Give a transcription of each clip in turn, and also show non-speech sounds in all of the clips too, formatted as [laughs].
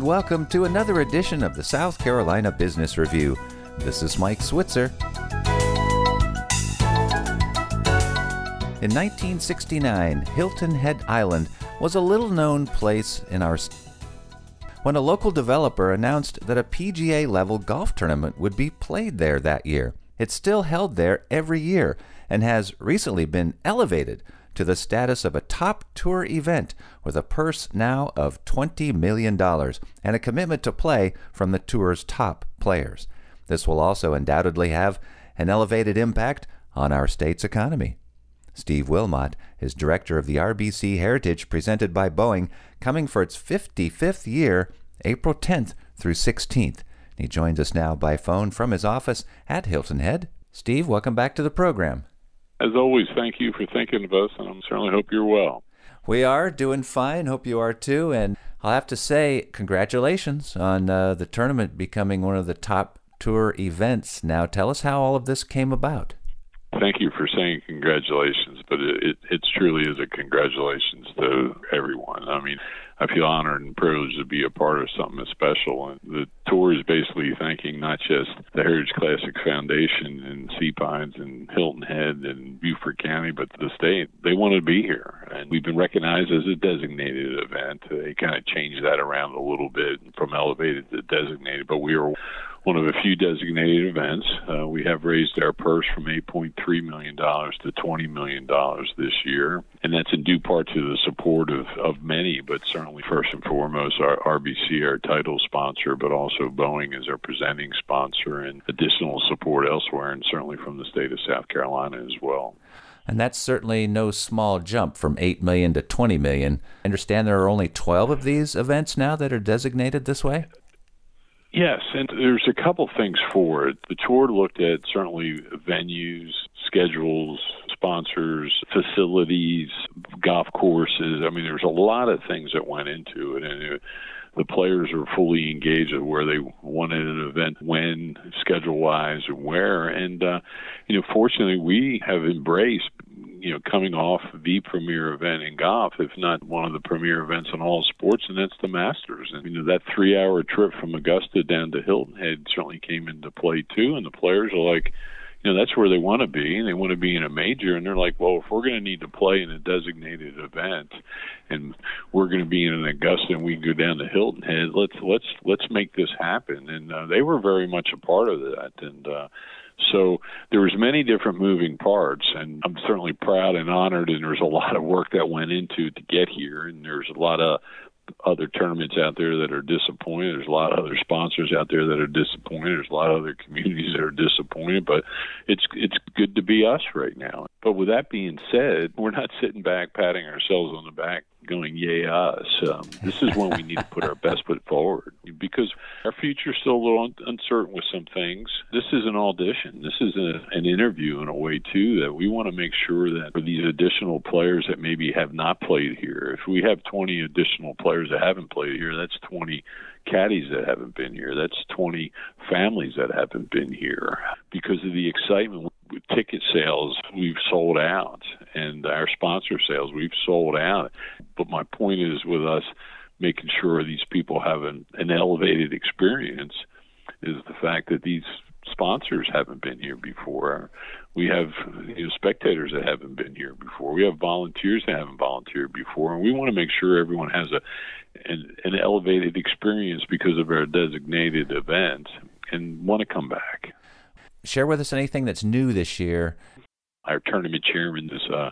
and welcome to another edition of the South Carolina Business Review. This is Mike Switzer. In 1969, Hilton Head Island was a little known place in our state when a local developer announced that a PGA level golf tournament would be played there that year. It's still held there every year and has recently been elevated to the status of a top tour event with a purse now of $20 million and a commitment to play from the tour's top players. This will also undoubtedly have an elevated impact on our state's economy. Steve Wilmot is director of the RBC Heritage presented by Boeing, coming for its 55th year, April 10th through 16th. He joins us now by phone from his office at Hilton Head. Steve, welcome back to the program. As always, thank you for thinking of us, and I certainly hope you're well. We are doing fine. Hope you are too. And I'll have to say, congratulations on uh, the tournament becoming one of the top tour events. Now, tell us how all of this came about. Thank you for saying congratulations, but it, it, truly is a congratulations to everyone. I mean, I feel honored and privileged to be a part of something special. And the tour is basically thanking not just the Heritage Classic Foundation and Sea Pines and Hilton Head and Beaufort County, but the state. They want to be here. And we've been recognized as a designated event. They kind of changed that around a little bit from elevated to designated, but we are one of a few designated events. Uh, we have raised our purse from $8.3 million to $20 million this year, and that's in due part to the support of, of many, but certainly first and foremost, our RBC, our title sponsor, but also Boeing is our presenting sponsor, and additional support elsewhere, and certainly from the state of South Carolina as well. And that's certainly no small jump from 8 million to 20 million. I understand there are only 12 of these events now that are designated this way? Yes, and there's a couple things for it. The tour looked at certainly venues, schedules, sponsors, facilities, golf courses. I mean, there's a lot of things that went into it, and it, the players are fully engaged with where they wanted an event, when, schedule wise, and where. And uh, you know, fortunately, we have embraced you know, coming off the premier event in golf, if not one of the premier events in all sports, and that's the Masters. And you know, that three-hour trip from Augusta down to Hilton Head certainly came into play too. And the players are like, you know, that's where they want to be, they want to be in a major. And they're like, well, if we're going to need to play in a designated event, and we're going to be in an Augusta, and we go down to Hilton Head, let's let's let's make this happen. And uh, they were very much a part of that, and. uh so there was many different moving parts, and I'm certainly proud and honored. And there's a lot of work that went into to get here, and there's a lot of other tournaments out there that are disappointed. There's a lot of other sponsors out there that are disappointed. There's a lot of other communities that are disappointed. But it's it's good to be us right now. But with that being said, we're not sitting back patting ourselves on the back going, yay, us. Um, this is when we need to put our [laughs] best foot forward because our future is still a little un- uncertain with some things. This is an audition. This is a, an interview in a way, too, that we want to make sure that for these additional players that maybe have not played here, if we have 20 additional players that haven't played here, that's 20 caddies that haven't been here. That's 20 families that haven't been here because of the excitement. Ticket sales, we've sold out, and our sponsor sales, we've sold out. But my point is with us making sure these people have an, an elevated experience is the fact that these sponsors haven't been here before. We have you know, spectators that haven't been here before. We have volunteers that haven't volunteered before, and we want to make sure everyone has a an, an elevated experience because of our designated event and want to come back. Share with us anything that's new this year. Our tournament chairman is uh,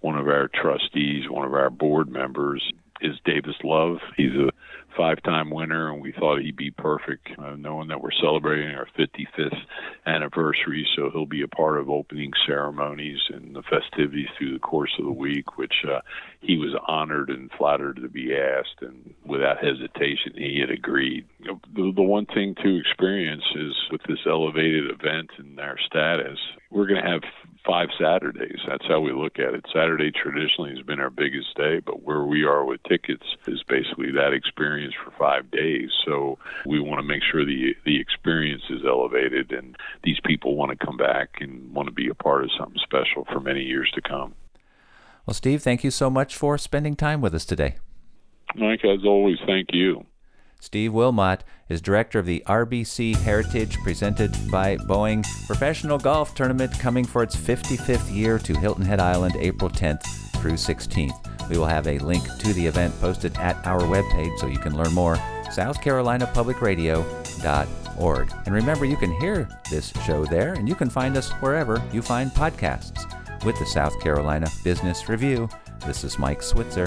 one of our trustees, one of our board members is Davis Love. He's a five-time winner, and we thought he'd be perfect, uh, knowing that we're celebrating our 55th anniversary. So he'll be a part of opening ceremonies and the festivities through the course of the week, which uh, he was honored and flattered to be asked, and without hesitation, he had agreed. The, the one thing to experience is with this elevated event and our status, we're going to have five Saturdays. That's how we look at it. Saturday traditionally has been our biggest day, but where we are with tickets is basically that experience for five days. So we want to make sure the the experience is elevated, and these people want to come back and want to be a part of something special for many years to come. Well, Steve, thank you so much for spending time with us today. Mike, as always, thank you. Steve Wilmot is director of the RBC Heritage presented by Boeing Professional Golf Tournament coming for its 55th year to Hilton Head Island April 10th through 16th. We will have a link to the event posted at our webpage so you can learn more. SouthCarolinaPublicRadio.org. And remember, you can hear this show there, and you can find us wherever you find podcasts. With the South Carolina Business Review, this is Mike Switzer.